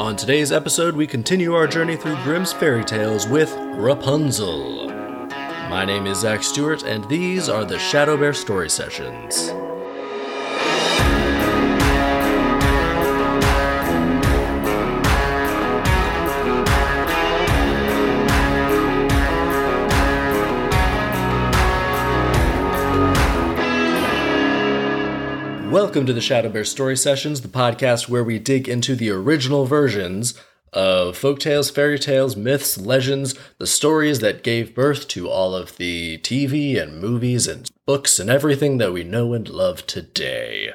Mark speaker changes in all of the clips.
Speaker 1: On today's episode, we continue our journey through Grimm's fairy tales with Rapunzel. My name is Zach Stewart, and these are the ShadowBear Story Sessions. Welcome to the ShadowBear Story Sessions, the podcast where we dig into the original versions of folktales, fairy tales, myths, legends, the stories that gave birth to all of the TV and movies and books and everything that we know and love today.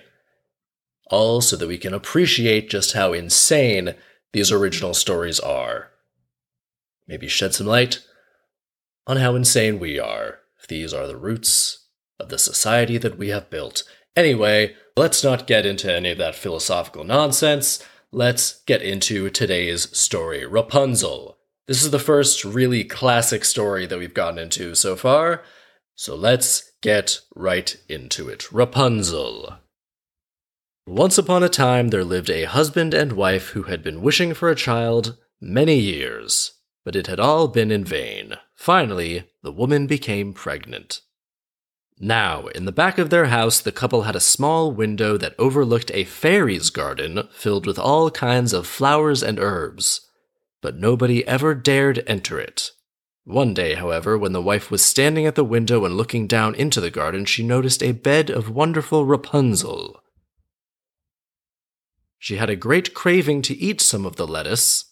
Speaker 1: All so that we can appreciate just how insane these original stories are. Maybe shed some light on how insane we are. These are the roots of the society that we have built. Anyway, Let's not get into any of that philosophical nonsense. Let's get into today's story Rapunzel. This is the first really classic story that we've gotten into so far, so let's get right into it. Rapunzel. Once upon a time, there lived a husband and wife who had been wishing for a child many years, but it had all been in vain. Finally, the woman became pregnant. Now, in the back of their house, the couple had a small window that overlooked a fairy's garden filled with all kinds of flowers and herbs. But nobody ever dared enter it. One day, however, when the wife was standing at the window and looking down into the garden, she noticed a bed of wonderful Rapunzel. She had a great craving to eat some of the lettuce.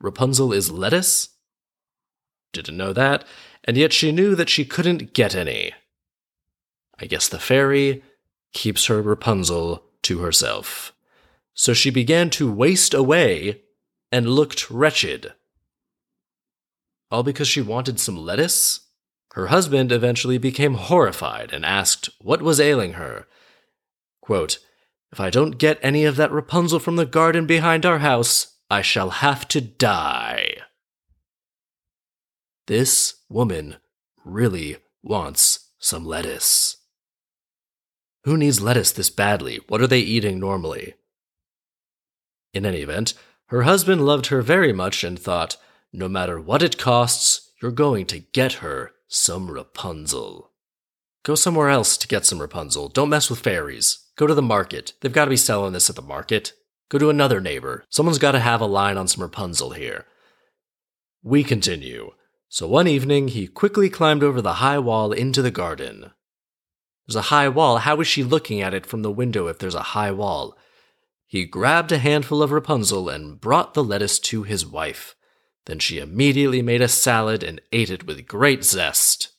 Speaker 1: Rapunzel is lettuce? Didn't know that, and yet she knew that she couldn't get any. I guess the fairy keeps her Rapunzel to herself. So she began to waste away and looked wretched. All because she wanted some lettuce? Her husband eventually became horrified and asked what was ailing her. Quote, If I don't get any of that Rapunzel from the garden behind our house, I shall have to die. This woman really wants some lettuce. Who needs lettuce this badly? What are they eating normally? In any event, her husband loved her very much and thought, no matter what it costs, you're going to get her some Rapunzel. Go somewhere else to get some Rapunzel. Don't mess with fairies. Go to the market. They've got to be selling this at the market. Go to another neighbor. Someone's got to have a line on some Rapunzel here. We continue. So one evening, he quickly climbed over the high wall into the garden. There's a high wall. How is she looking at it from the window if there's a high wall? He grabbed a handful of Rapunzel and brought the lettuce to his wife. Then she immediately made a salad and ate it with great zest.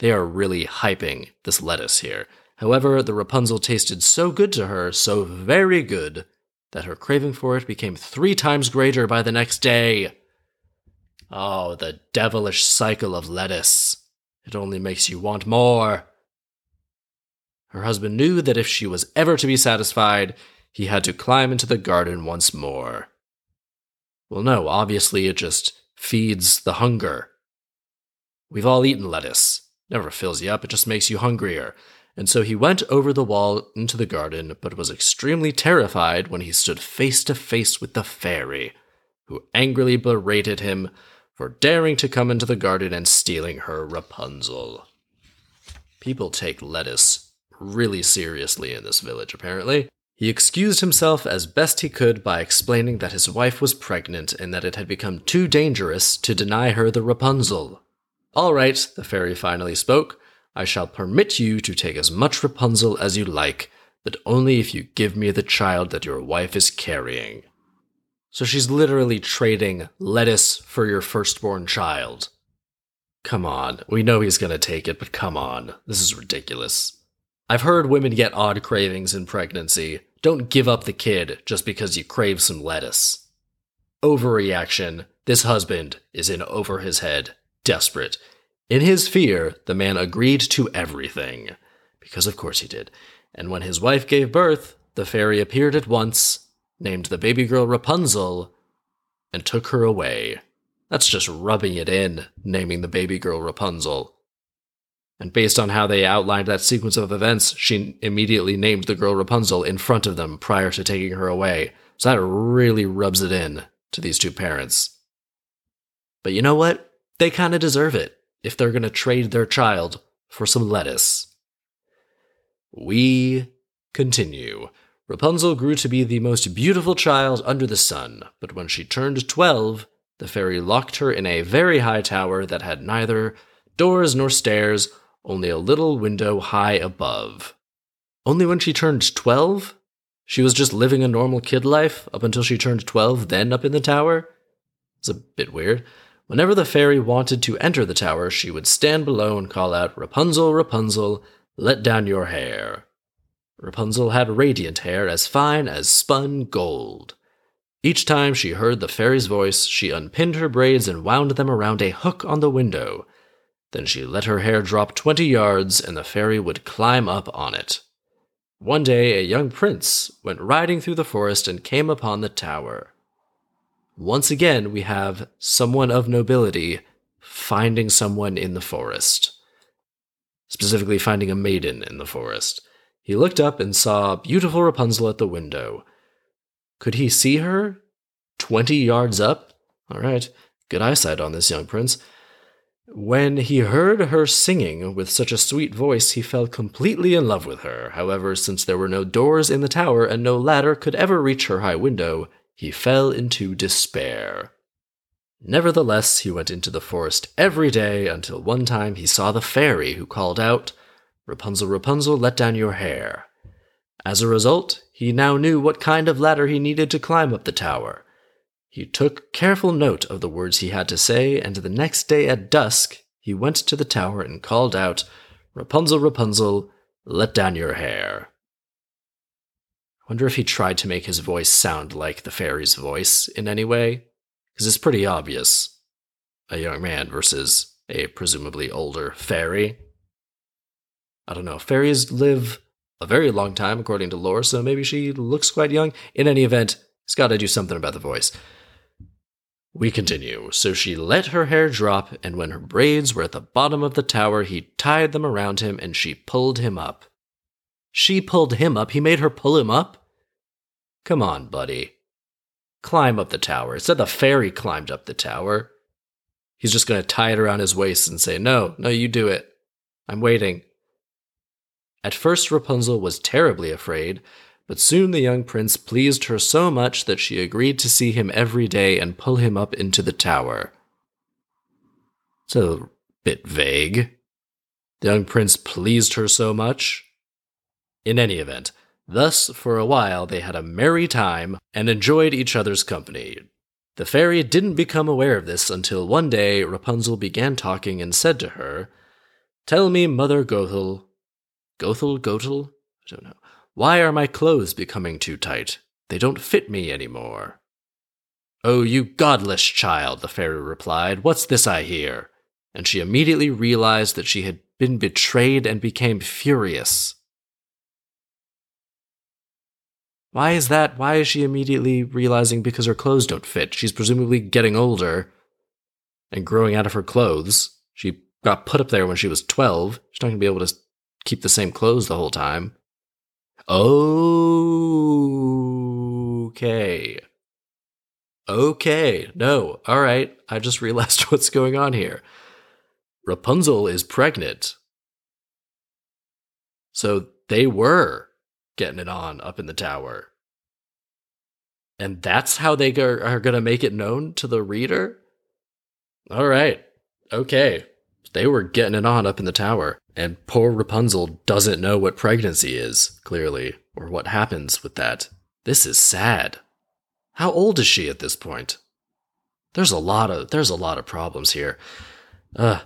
Speaker 1: They are really hyping this lettuce here. However, the Rapunzel tasted so good to her, so very good, that her craving for it became three times greater by the next day. Oh, the devilish cycle of lettuce. It only makes you want more. Her husband knew that if she was ever to be satisfied, he had to climb into the garden once more. Well, no, obviously it just feeds the hunger. We've all eaten lettuce. Never fills you up, it just makes you hungrier. And so he went over the wall into the garden, but was extremely terrified when he stood face to face with the fairy, who angrily berated him for daring to come into the garden and stealing her Rapunzel. People take lettuce really seriously in this village, apparently. He excused himself as best he could by explaining that his wife was pregnant and that it had become too dangerous to deny her the Rapunzel. All right, the fairy finally spoke. I shall permit you to take as much Rapunzel as you like, but only if you give me the child that your wife is carrying. So she's literally trading lettuce for your firstborn child. Come on, we know he's gonna take it, but come on, this is ridiculous. I've heard women get odd cravings in pregnancy. Don't give up the kid just because you crave some lettuce. Overreaction. This husband is in over his head, desperate. In his fear, the man agreed to everything. Because of course he did. And when his wife gave birth, the fairy appeared at once, named the baby girl Rapunzel, and took her away. That's just rubbing it in, naming the baby girl Rapunzel. And based on how they outlined that sequence of events, she immediately named the girl Rapunzel in front of them prior to taking her away. So that really rubs it in to these two parents. But you know what? They kind of deserve it if they're going to trade their child for some lettuce. We continue. Rapunzel grew to be the most beautiful child under the sun, but when she turned twelve, the fairy locked her in a very high tower that had neither doors nor stairs, only a little window high above. Only when she turned twelve? She was just living a normal kid life up until she turned 12, then up in the tower? It's a bit weird. Whenever the fairy wanted to enter the tower, she would stand below and call out, Rapunzel, Rapunzel, let down your hair. Rapunzel had radiant hair as fine as spun gold. Each time she heard the fairy's voice, she unpinned her braids and wound them around a hook on the window. Then she let her hair drop twenty yards, and the fairy would climb up on it. One day, a young prince went riding through the forest and came upon the tower. Once again, we have someone of nobility finding someone in the forest, specifically finding a maiden in the forest. He looked up and saw beautiful Rapunzel at the window. Could he see her? Twenty yards up? All right, good eyesight on this young prince. When he heard her singing with such a sweet voice, he fell completely in love with her. However, since there were no doors in the tower and no ladder could ever reach her high window, he fell into despair. Nevertheless, he went into the forest every day until one time he saw the fairy who called out, Rapunzel, Rapunzel, let down your hair. As a result, he now knew what kind of ladder he needed to climb up the tower. He took careful note of the words he had to say, and the next day at dusk he went to the tower and called out, Rapunzel, Rapunzel, let down your hair. I wonder if he tried to make his voice sound like the fairy's voice in any way, because it's pretty obvious. A young man versus a presumably older fairy. I don't know. Fairies live a very long time, according to lore, so maybe she looks quite young. In any event, he's got to do something about the voice. We continue. So she let her hair drop, and when her braids were at the bottom of the tower, he tied them around him and she pulled him up. She pulled him up? He made her pull him up? Come on, buddy. Climb up the tower. It said the fairy climbed up the tower. He's just going to tie it around his waist and say, No, no, you do it. I'm waiting. At first, Rapunzel was terribly afraid, but soon the young prince pleased her so much that she agreed to see him every day and pull him up into the tower. It's a bit vague. The young prince pleased her so much. In any event, thus for a while they had a merry time and enjoyed each other's company. The fairy didn't become aware of this until one day Rapunzel began talking and said to her, Tell me, Mother Gothel. Gothel? Gothel? I don't know. Why are my clothes becoming too tight? They don't fit me anymore. Oh, you godless child, the fairy replied, what's this I hear? And she immediately realized that she had been betrayed and became furious. Why is that? Why is she immediately realizing because her clothes don't fit? She's presumably getting older and growing out of her clothes. She got put up there when she was 12. She's not going to be able to keep the same clothes the whole time. Okay. Okay. No. All right. I just realized what's going on here. Rapunzel is pregnant. So they were getting it on up in the tower. And that's how they are going to make it known to the reader? All right. Okay. They were getting it on up in the tower. And poor Rapunzel doesn't know what pregnancy is, clearly, or what happens with that. This is sad. How old is she at this point? There's a lot of there's a lot of problems here. Uh,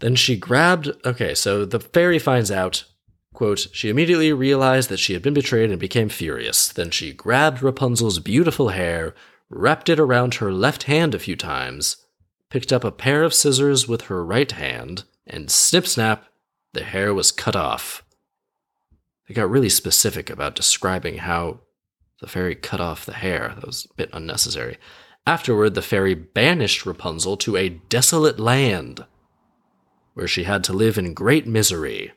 Speaker 1: then she grabbed okay, so the fairy finds out Quote, she immediately realized that she had been betrayed and became furious. Then she grabbed Rapunzel's beautiful hair, wrapped it around her left hand a few times, picked up a pair of scissors with her right hand, and snip snap, the hair was cut off. They got really specific about describing how the fairy cut off the hair. That was a bit unnecessary. Afterward, the fairy banished Rapunzel to a desolate land, where she had to live in great misery.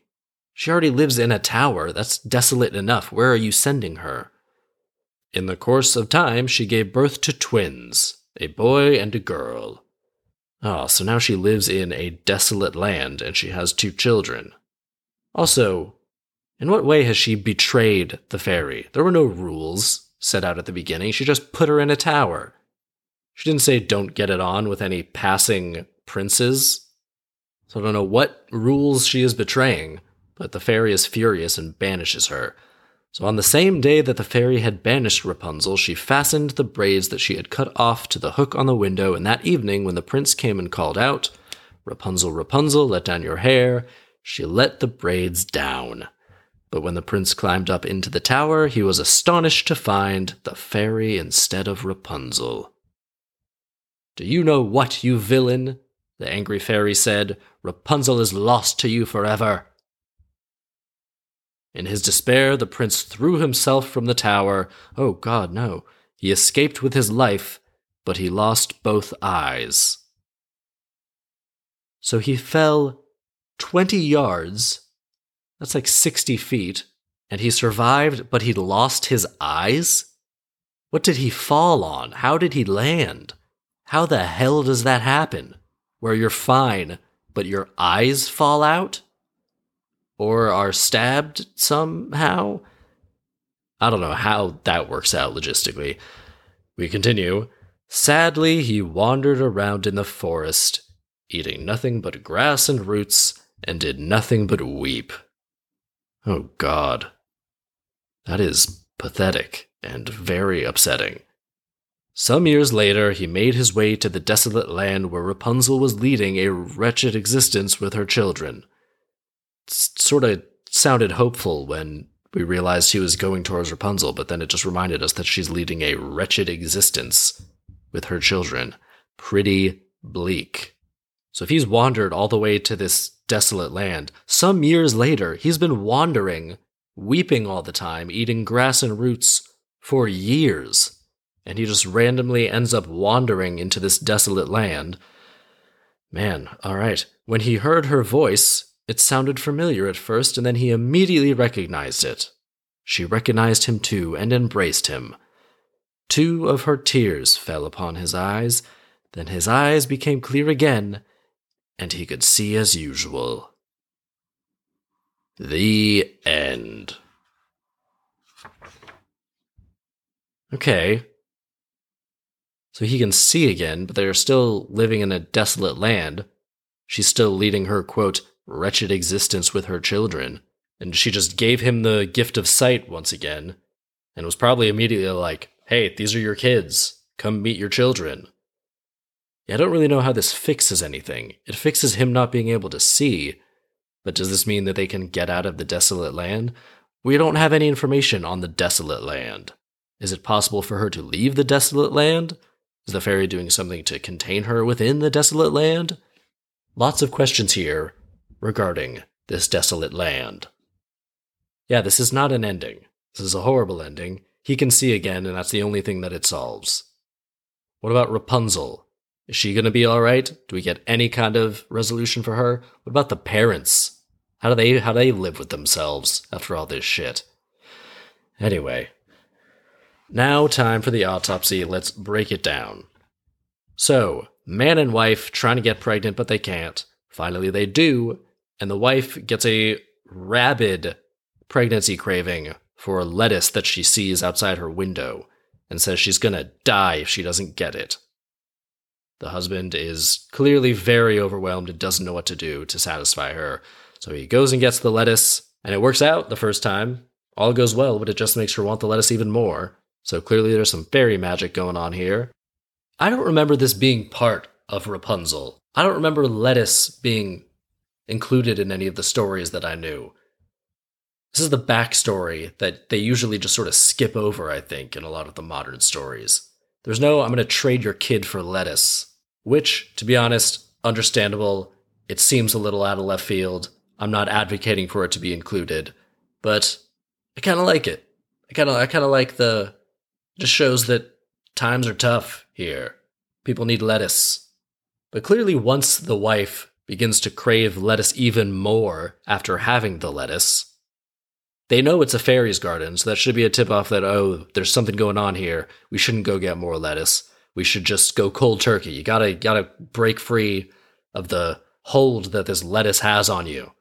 Speaker 1: She already lives in a tower. That's desolate enough. Where are you sending her? In the course of time, she gave birth to twins, a boy and a girl. Oh, so now she lives in a desolate land and she has two children. Also, in what way has she betrayed the fairy? There were no rules set out at the beginning. She just put her in a tower. She didn't say don't get it on with any passing princes. So I don't know what rules she is betraying, but the fairy is furious and banishes her. So on the same day that the fairy had banished Rapunzel, she fastened the braids that she had cut off to the hook on the window, and that evening, when the prince came and called out, Rapunzel, Rapunzel, let down your hair, she let the braids down. But when the prince climbed up into the tower, he was astonished to find the fairy instead of Rapunzel. Do you know what, you villain? The angry fairy said. Rapunzel is lost to you forever. In his despair, the prince threw himself from the tower. Oh, God, no. He escaped with his life, but he lost both eyes. So he fell 20 yards, that's like 60 feet, and he survived, but he lost his eyes? What did he fall on? How did he land? How the hell does that happen? Where you're fine, but your eyes fall out? Or are stabbed somehow. I don't know how that works out logistically. We continue. Sadly, he wandered around in the forest, eating nothing but grass and roots, and did nothing but weep. Oh, God. That is pathetic and very upsetting. Some years later, he made his way to the desolate land where Rapunzel was leading a wretched existence with her children sort of sounded hopeful when we realized he was going towards Rapunzel, but then it just reminded us that she's leading a wretched existence with her children. Pretty bleak. So if he's wandered all the way to this desolate land, some years later, he's been wandering, weeping all the time, eating grass and roots for years. And he just randomly ends up wandering into this desolate land. Man, all right. When he heard her voice, it sounded familiar at first, and then he immediately recognized it. She recognized him too and embraced him. Two of her tears fell upon his eyes, then his eyes became clear again, and he could see as usual. The end. Okay. So he can see again, but they're still living in a desolate land. She's still leading her, quote, wretched existence with her children, and she just gave him the gift of sight once again, and was probably immediately like, hey, these are your kids. Come meet your children. Yeah, I don't really know how this fixes anything. It fixes him not being able to see, but does this mean that they can get out of the desolate land? We don't have any information on the desolate land. Is it possible for her to leave the desolate land? Is the fairy doing something to contain her within the desolate land? Lots of questions here, regarding this desolate land. Yeah, this is not an ending. This is a horrible ending. He can see again, and that's the only thing that it solves. What about Rapunzel? Is she going to be all right? Do we get any kind of resolution for her? What about the parents? How do they how do they live with themselves after all this shit? Anyway, now time for the autopsy. Let's break it down. So, man and wife trying to get pregnant, but they can't. Finally, they do, and the wife gets a rabid pregnancy craving for lettuce that she sees outside her window and says she's gonna die if she doesn't get it. The husband is clearly very overwhelmed and doesn't know what to do to satisfy her. So he goes and gets the lettuce, and it works out the first time. All goes well, but it just makes her want the lettuce even more. So clearly there's some fairy magic going on here. I don't remember this being part of Rapunzel. I don't remember lettuce being included in any of the stories that I knew. This is the backstory that they usually just sort of skip over, I think, in a lot of the modern stories. There's no, I'm going to trade your kid for lettuce, which, to be honest, understandable. It seems a little out of left field. I'm not advocating for it to be included, but I kind of like it. I kind of, I kind of like the, just shows that times are tough here. People need lettuce. But clearly, once the wife begins to crave lettuce even more after having the lettuce, they know it's a fairy's garden, so that should be a tip off that, oh, there's something going on here. We shouldn't go get more lettuce. We should just go cold turkey. You gotta, gotta break free of the hold that this lettuce has on you.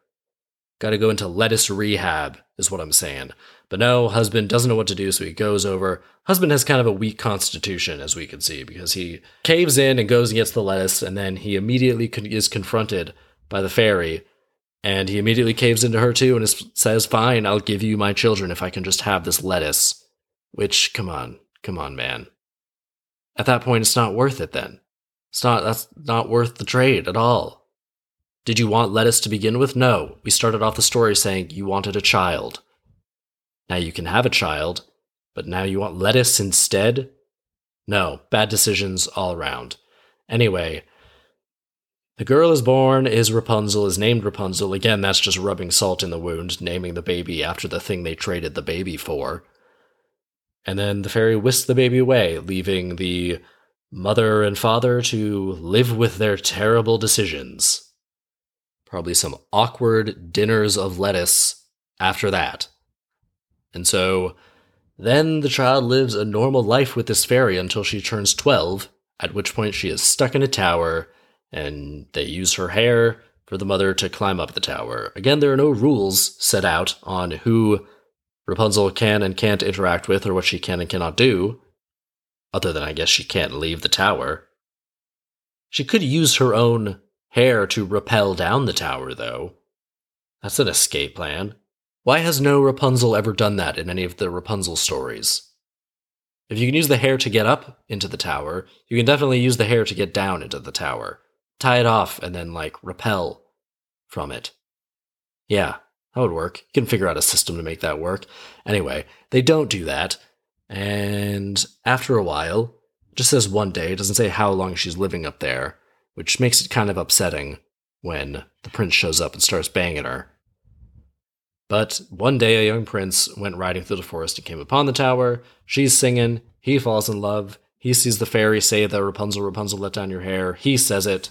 Speaker 1: Gotta go into lettuce rehab, is what I'm saying. But no, husband doesn't know what to do, so he goes over. Husband has kind of a weak constitution, as we can see, because he caves in and goes and gets the lettuce, and then he immediately is confronted by the fairy, and he immediately caves into her too and says, Fine, I'll give you my children if I can just have this lettuce. Which, come on, come on, man. At that point, it's not worth it then. It's not, that's not worth the trade at all. Did you want lettuce to begin with? No. We started off the story saying you wanted a child. Now you can have a child, but now you want lettuce instead? No, bad decisions all around. Anyway, the girl is born, is Rapunzel, is named Rapunzel. Again, that's just rubbing salt in the wound, naming the baby after the thing they traded the baby for. And then the fairy whisks the baby away, leaving the mother and father to live with their terrible decisions. Probably some awkward dinners of lettuce after that. And so then the child lives a normal life with this fairy until she turns 12, at which point she is stuck in a tower and they use her hair for the mother to climb up the tower. Again, there are no rules set out on who Rapunzel can and can't interact with or what she can and cannot do, other than I guess she can't leave the tower. She could use her own hair to rappel down the tower, though. That's an escape plan. Why has no Rapunzel ever done that in any of the Rapunzel stories? If you can use the hair to get up into the tower, you can definitely use the hair to get down into the tower tie it off and then like repel from it. Yeah, that would work. You can figure out a system to make that work. Anyway, they don't do that. And after a while, just says one day, it doesn't say how long she's living up there, which makes it kind of upsetting when the prince shows up and starts banging her. But one day, a young prince went riding through the forest and came upon the tower. She's singing. He falls in love. He sees the fairy say that Rapunzel, Rapunzel, let down your hair. He says it.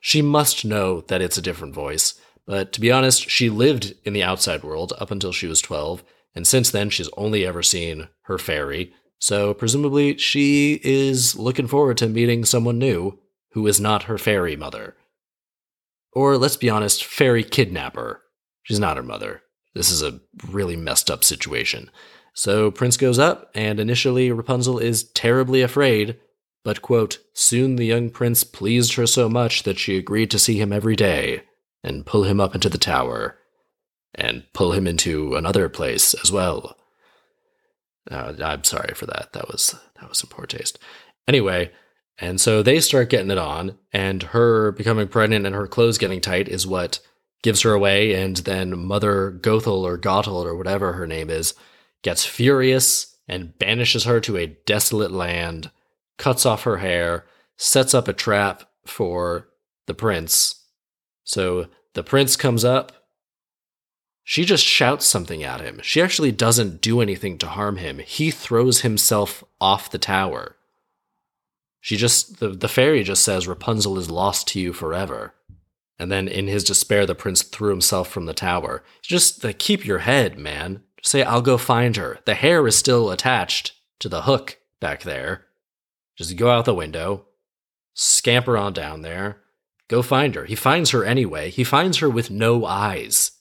Speaker 1: She must know that it's a different voice, but to be honest, she lived in the outside world up until she was 12, and since then she's only ever seen her fairy, so presumably she is looking forward to meeting someone new who is not her fairy mother. Or let's be honest, fairy kidnapper. She's not her mother. This is a really messed up situation. So Prince goes up, and initially Rapunzel is terribly afraid but, quote, soon the young prince pleased her so much that she agreed to see him every day, and pull him up into the tower, and pull him into another place as well. Uh, I'm sorry for that. That was that was in poor taste. Anyway, and so they start getting it on, and her becoming pregnant and her clothes getting tight is what gives her away, and then Mother Gothel or Gothel or whatever her name is gets furious and banishes her to a desolate land cuts off her hair, sets up a trap for the prince. So the prince comes up. She just shouts something at him. She actually doesn't do anything to harm him. He throws himself off the tower. She just, the, the fairy just says, Rapunzel is lost to you forever. And then in his despair, the prince threw himself from the tower. Just uh, keep your head, man. Say, I'll go find her. The hair is still attached to the hook back there. Just go out the window, scamper on down there, go find her. He finds her anyway. He finds her with no eyes.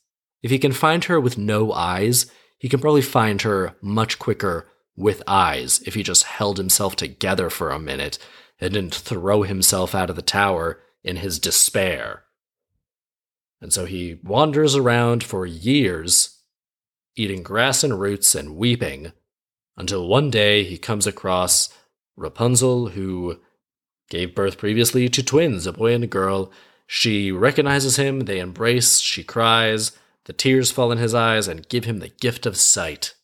Speaker 1: If he can find her with no eyes, he can probably find her much quicker with eyes if he just held himself together for a minute and didn't throw himself out of the tower in his despair. And so he wanders around for years, eating grass and roots and weeping, until one day he comes across Rapunzel, who gave birth previously to twins, a boy and a girl. She recognizes him, they embrace, she cries, the tears fall in his eyes and give him the gift of sight.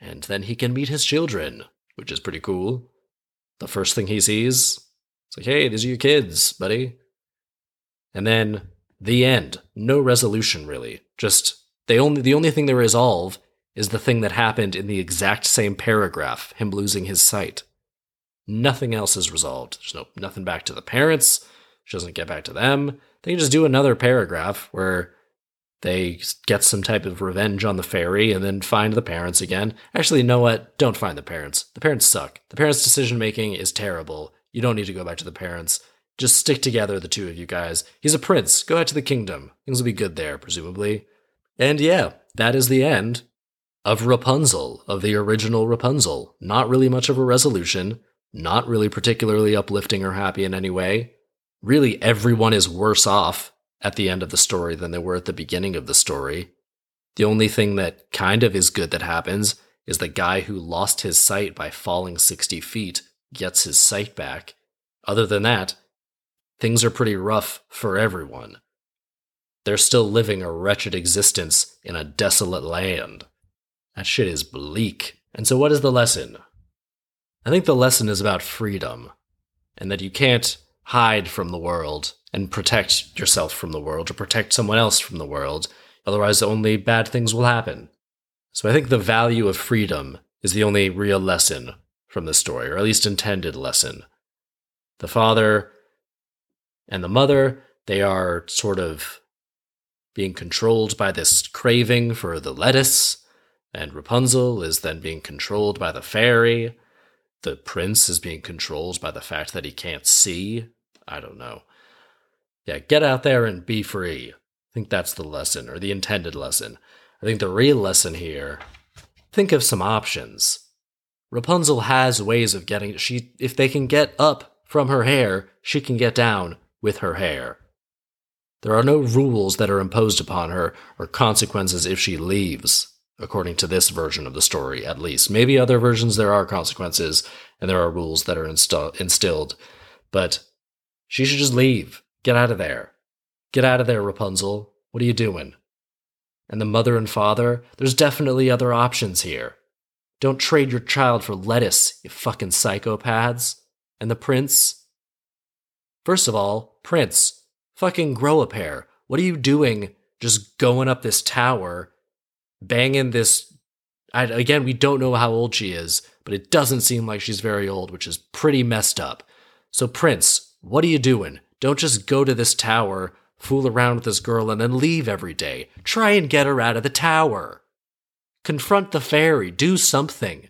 Speaker 1: And then he can meet his children, which is pretty cool. The first thing he sees, it's like, hey, these are your kids, buddy. And then the end. No resolution really. Just they only the only thing they resolve is the thing that happened in the exact same paragraph, him losing his sight. Nothing else is resolved. There's no nothing back to the parents. She doesn't get back to them. They can just do another paragraph where They get some type of revenge on the fairy and then find the parents again. Actually, you know what? Don't find the parents. The parents suck. The parents' decision making is terrible. You don't need to go back to the parents. Just stick together, the two of you guys. He's a prince. Go out to the kingdom. Things will be good there, presumably. And yeah, that is the end of Rapunzel, of the original Rapunzel. Not really much of a resolution, not really particularly uplifting or happy in any way. Really, everyone is worse off at the end of the story than they were at the beginning of the story. The only thing that kind of is good that happens is the guy who lost his sight by falling 60 feet gets his sight back. Other than that, things are pretty rough for everyone. They're still living a wretched existence in a desolate land. That shit is bleak. And so, what is the lesson? I think the lesson is about freedom, and that you can't hide from the world and protect yourself from the world or protect someone else from the world. Otherwise, only bad things will happen. So I think the value of freedom is the only real lesson from the story, or at least intended lesson. The father and the mother, they are sort of being controlled by this craving for the lettuce, and Rapunzel is then being controlled by the fairy. The prince is being controlled by the fact that he can't see. I don't know. Yeah, get out there and be free. I think that's the lesson, or the intended lesson. I think the real lesson here think of some options. Rapunzel has ways of getting she if they can get up from her hair, she can get down with her hair. There are no rules that are imposed upon her or consequences if she leaves, according to this version of the story, at least. Maybe other versions there are consequences and there are rules that are insta- instilled, but she should just leave. Get out of there. Get out of there, Rapunzel. What are you doing? And the mother and father, there's definitely other options here. Don't trade your child for lettuce, you fucking psychopaths. And the prince? First of all, prince, fucking grow a pair. What are you doing just going up this tower, banging this? I, again, we don't know how old she is, but it doesn't seem like she's very old, which is pretty messed up. So, Prince, what are you doing? Don't just go to this tower, fool around with this girl, and then leave every day. Try and get her out of the tower. Confront the fairy. Do something.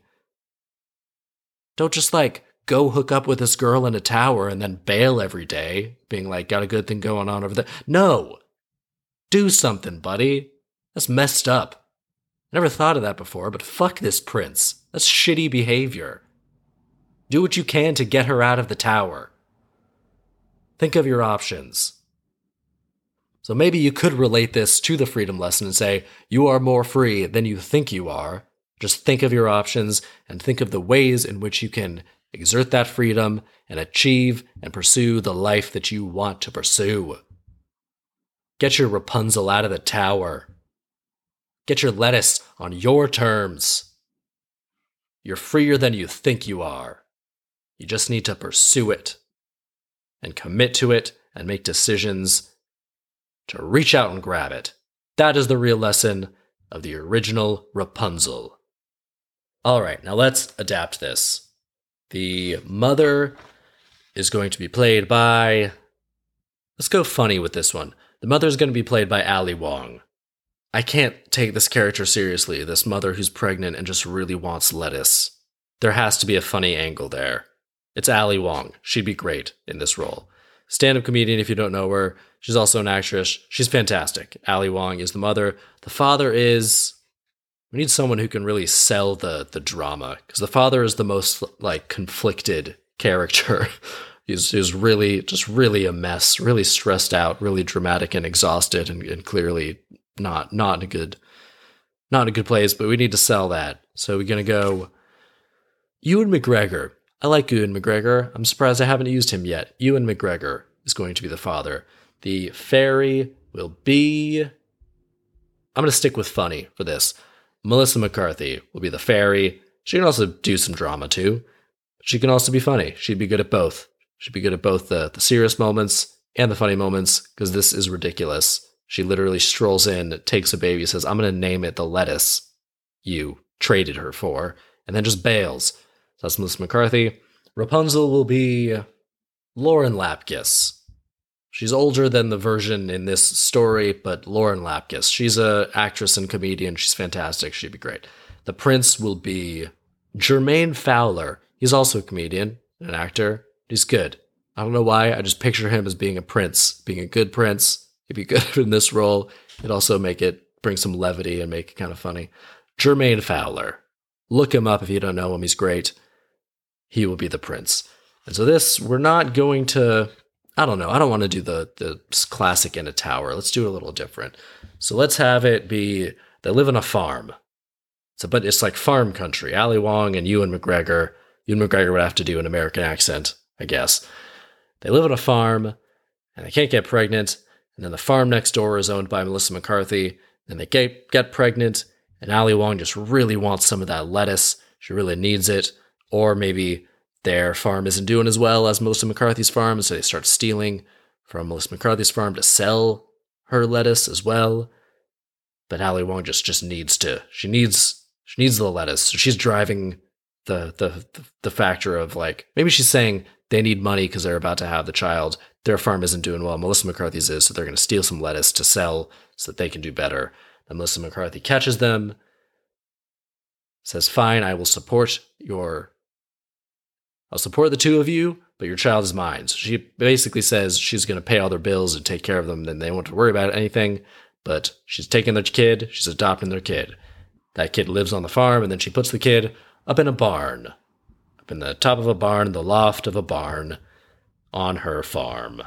Speaker 1: Don't just like go hook up with this girl in a tower and then bail every day, being like, got a good thing going on over there. No. Do something, buddy. That's messed up. I never thought of that before, but fuck this prince. That's shitty behavior. Do what you can to get her out of the tower. Think of your options. So maybe you could relate this to the freedom lesson and say, you are more free than you think you are. Just think of your options and think of the ways in which you can exert that freedom and achieve and pursue the life that you want to pursue. Get your Rapunzel out of the tower. Get your lettuce on your terms. You're freer than you think you are. You just need to pursue it and commit to it and make decisions to reach out and grab it. That is the real lesson of the original Rapunzel. All right, now let's adapt this. The mother is going to be played by. Let's go funny with this one. The mother is going to be played by Ali Wong. I can't take this character seriously, this mother who's pregnant and just really wants lettuce. There has to be a funny angle there. It's Ali Wong. She'd be great in this role. Stand up comedian, if you don't know her. She's also an actress. She's fantastic. Ali Wong is the mother. The father is. We need someone who can really sell the the drama because the father is the most like conflicted character. he's, he's really just really a mess, really stressed out, really dramatic and exhausted, and, and clearly not not in a good not in a good place. But we need to sell that. So we're gonna go. Ewan McGregor I like Ewan McGregor. I'm surprised I haven't used him yet. Ewan McGregor is going to be the father. The fairy will be. I'm going to stick with funny for this. Melissa McCarthy will be the fairy. She can also do some drama too. She can also be funny. She'd be good at both. She'd be good at both the, the serious moments and the funny moments because this is ridiculous. She literally strolls in, takes a baby, says, I'm going to name it the lettuce you traded her for, and then just bails. So that's Melissa McCarthy. Rapunzel will be Lauren Lapkus. She's older than the version in this story, but Lauren Lapkus. She's a actress and comedian. She's fantastic. She'd be great. The prince will be Jermaine Fowler. He's also a comedian, an actor. He's good. I don't know why. I just picture him as being a prince, being a good prince. He'd be good in this role. It'd also make it bring some levity and make it kind of funny. Jermaine Fowler. Look him up if you don't know him. He's great. He will be the prince. And so this, we're not going to. I don't know. I don't want to do the the classic in a tower. Let's do it a little different. So let's have it be they live on a farm. So, but it's like farm country. Ali Wong and Ewan McGregor. Ewan McGregor would have to do an American accent, I guess. They live on a farm and they can't get pregnant. And then the farm next door is owned by Melissa McCarthy. Then they get, get pregnant, and Ali Wong just really wants some of that lettuce. She really needs it. Or maybe their farm isn't doing as well as Melissa McCarthy's farm, so they start stealing from Melissa McCarthy's farm to sell her lettuce as well. But Ali Wong just just needs to. She needs she needs the lettuce. So she's driving the the the factor of like maybe she's saying they need money because they're about to have the child. Their farm isn't doing well. Melissa McCarthy's is, so they're going to steal some lettuce to sell so that they can do better. And Melissa McCarthy catches them, says, Fine, I will support your. I'll support the two of you, but your child is mine. So she basically says she's going to pay all their bills and take care of them, and they won't have to worry about anything. But she's taking their kid, she's adopting their kid. That kid lives on the farm, and then she puts the kid up in a barn up in the top of a barn, the loft of a barn on her farm.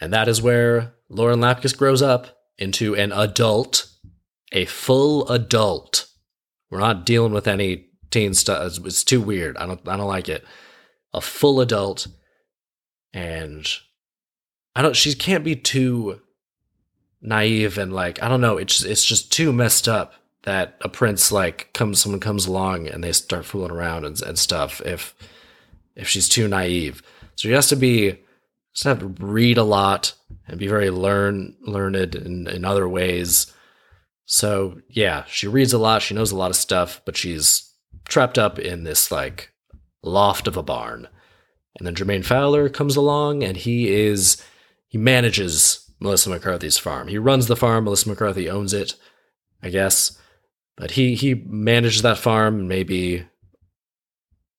Speaker 1: And that is where Lauren Lapkus grows up into an adult, a full adult. We're not dealing with any teen stuff. It's too weird. I don't I don't like it. A full adult and I don't she can't be too naive and like I don't know, it's it's just too messed up that a prince like comes someone comes along and they start fooling around and, and stuff if if she's too naive so she has to be just have to read a lot and be very learn learned in, in other ways so yeah she reads a lot she knows a lot of stuff but she's trapped up in this like loft of a barn and then jermaine fowler comes along and he is he manages melissa mccarthy's farm he runs the farm melissa mccarthy owns it i guess but he he manages that farm and maybe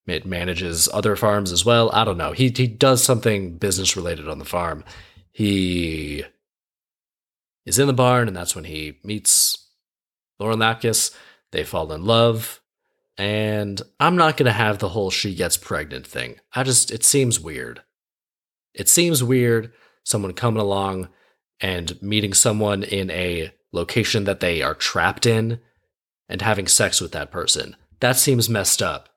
Speaker 1: it manages other farms as well. I don't know. He he does something business related on the farm. He is in the barn, and that's when he meets Lauren Lapkus. They fall in love. And I'm not going to have the whole she gets pregnant thing. I just, it seems weird. It seems weird someone coming along and meeting someone in a location that they are trapped in and having sex with that person. That seems messed up.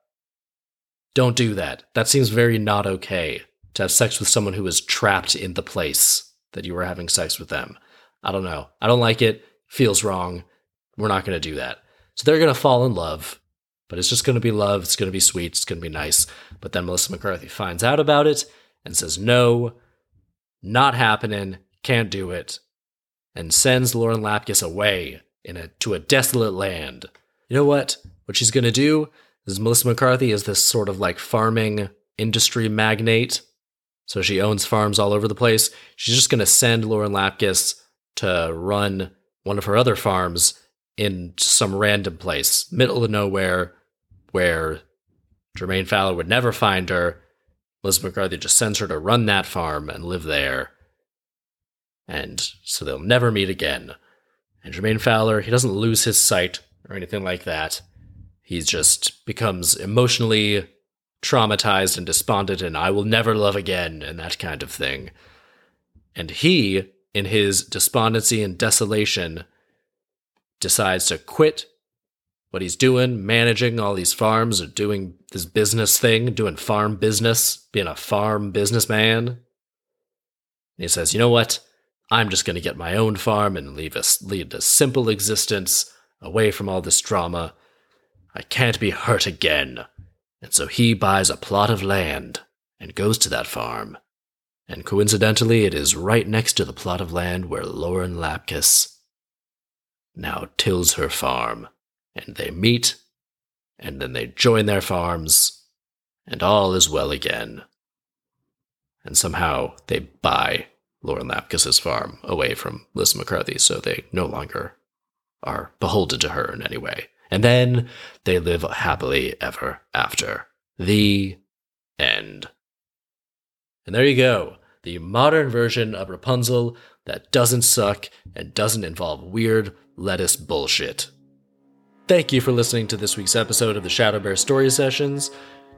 Speaker 1: Don't do that. That seems very not okay to have sex with someone who is trapped in the place that you were having sex with them. I don't know. I don't like it. Feels wrong. We're not going to do that. So they're going to fall in love, but it's just going to be love. It's going to be sweet. It's going to be nice. But then Melissa McCarthy finds out about it and says, no, not happening. Can't do it. And sends Lauren Lapkus away in a to a desolate land. You know what? What she's gonna do is Melissa McCarthy is this sort of like farming industry magnate. So she owns farms all over the place. She's just gonna send Lauren Lapkus to run one of her other farms in some random place, middle of nowhere, where Jermaine Fowler would never find her. Liz McCarthy just sends her to run that farm and live there. And so they'll never meet again. And Jermaine Fowler, he doesn't lose his sight or anything like that. He just becomes emotionally traumatized and despondent and I will never love again and that kind of thing. And he, in his despondency and desolation, decides to quit what he's doing, managing all these farms or doing this business thing, doing farm business, being a farm businessman. And he says, you know what? I'm just going to get my own farm and leave a, lead a simple existence away from all this drama. I can't be hurt again. And so he buys a plot of land and goes to that farm. And coincidentally, it is right next to the plot of land where Lauren Lapkus now tills her farm. And they meet, and then they join their farms, and all is well again. And somehow they buy Lauren Lapkus's farm away from Liz McCarthy, so they no longer are beholden to her in any way. And then they live happily ever after. The end. And there you go. The modern version of Rapunzel that doesn't suck and doesn't involve weird lettuce bullshit. Thank you for listening to this week's episode of the ShadowBear Story Sessions.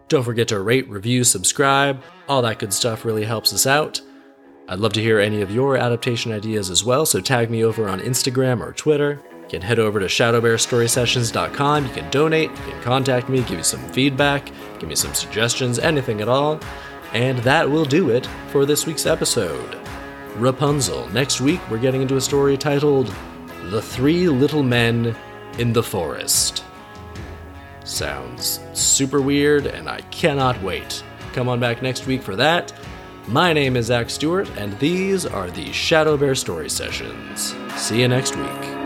Speaker 1: Don't forget to rate, review, subscribe. All that good stuff really helps us out. I'd love to hear any of your adaptation ideas as well, so tag me over on Instagram or Twitter. You can head over to shadowbearstorysessions.com. You can donate, you can contact me, give me some feedback, give me some suggestions, anything at all. And that will do it for this week's episode. Rapunzel. Next week, we're getting into a story titled The Three Little Men in the Forest. Sounds super weird, and I cannot wait. Come on back next week for that. My name is Zach Stewart, and these are the ShadowBear Story Sessions. See you next week.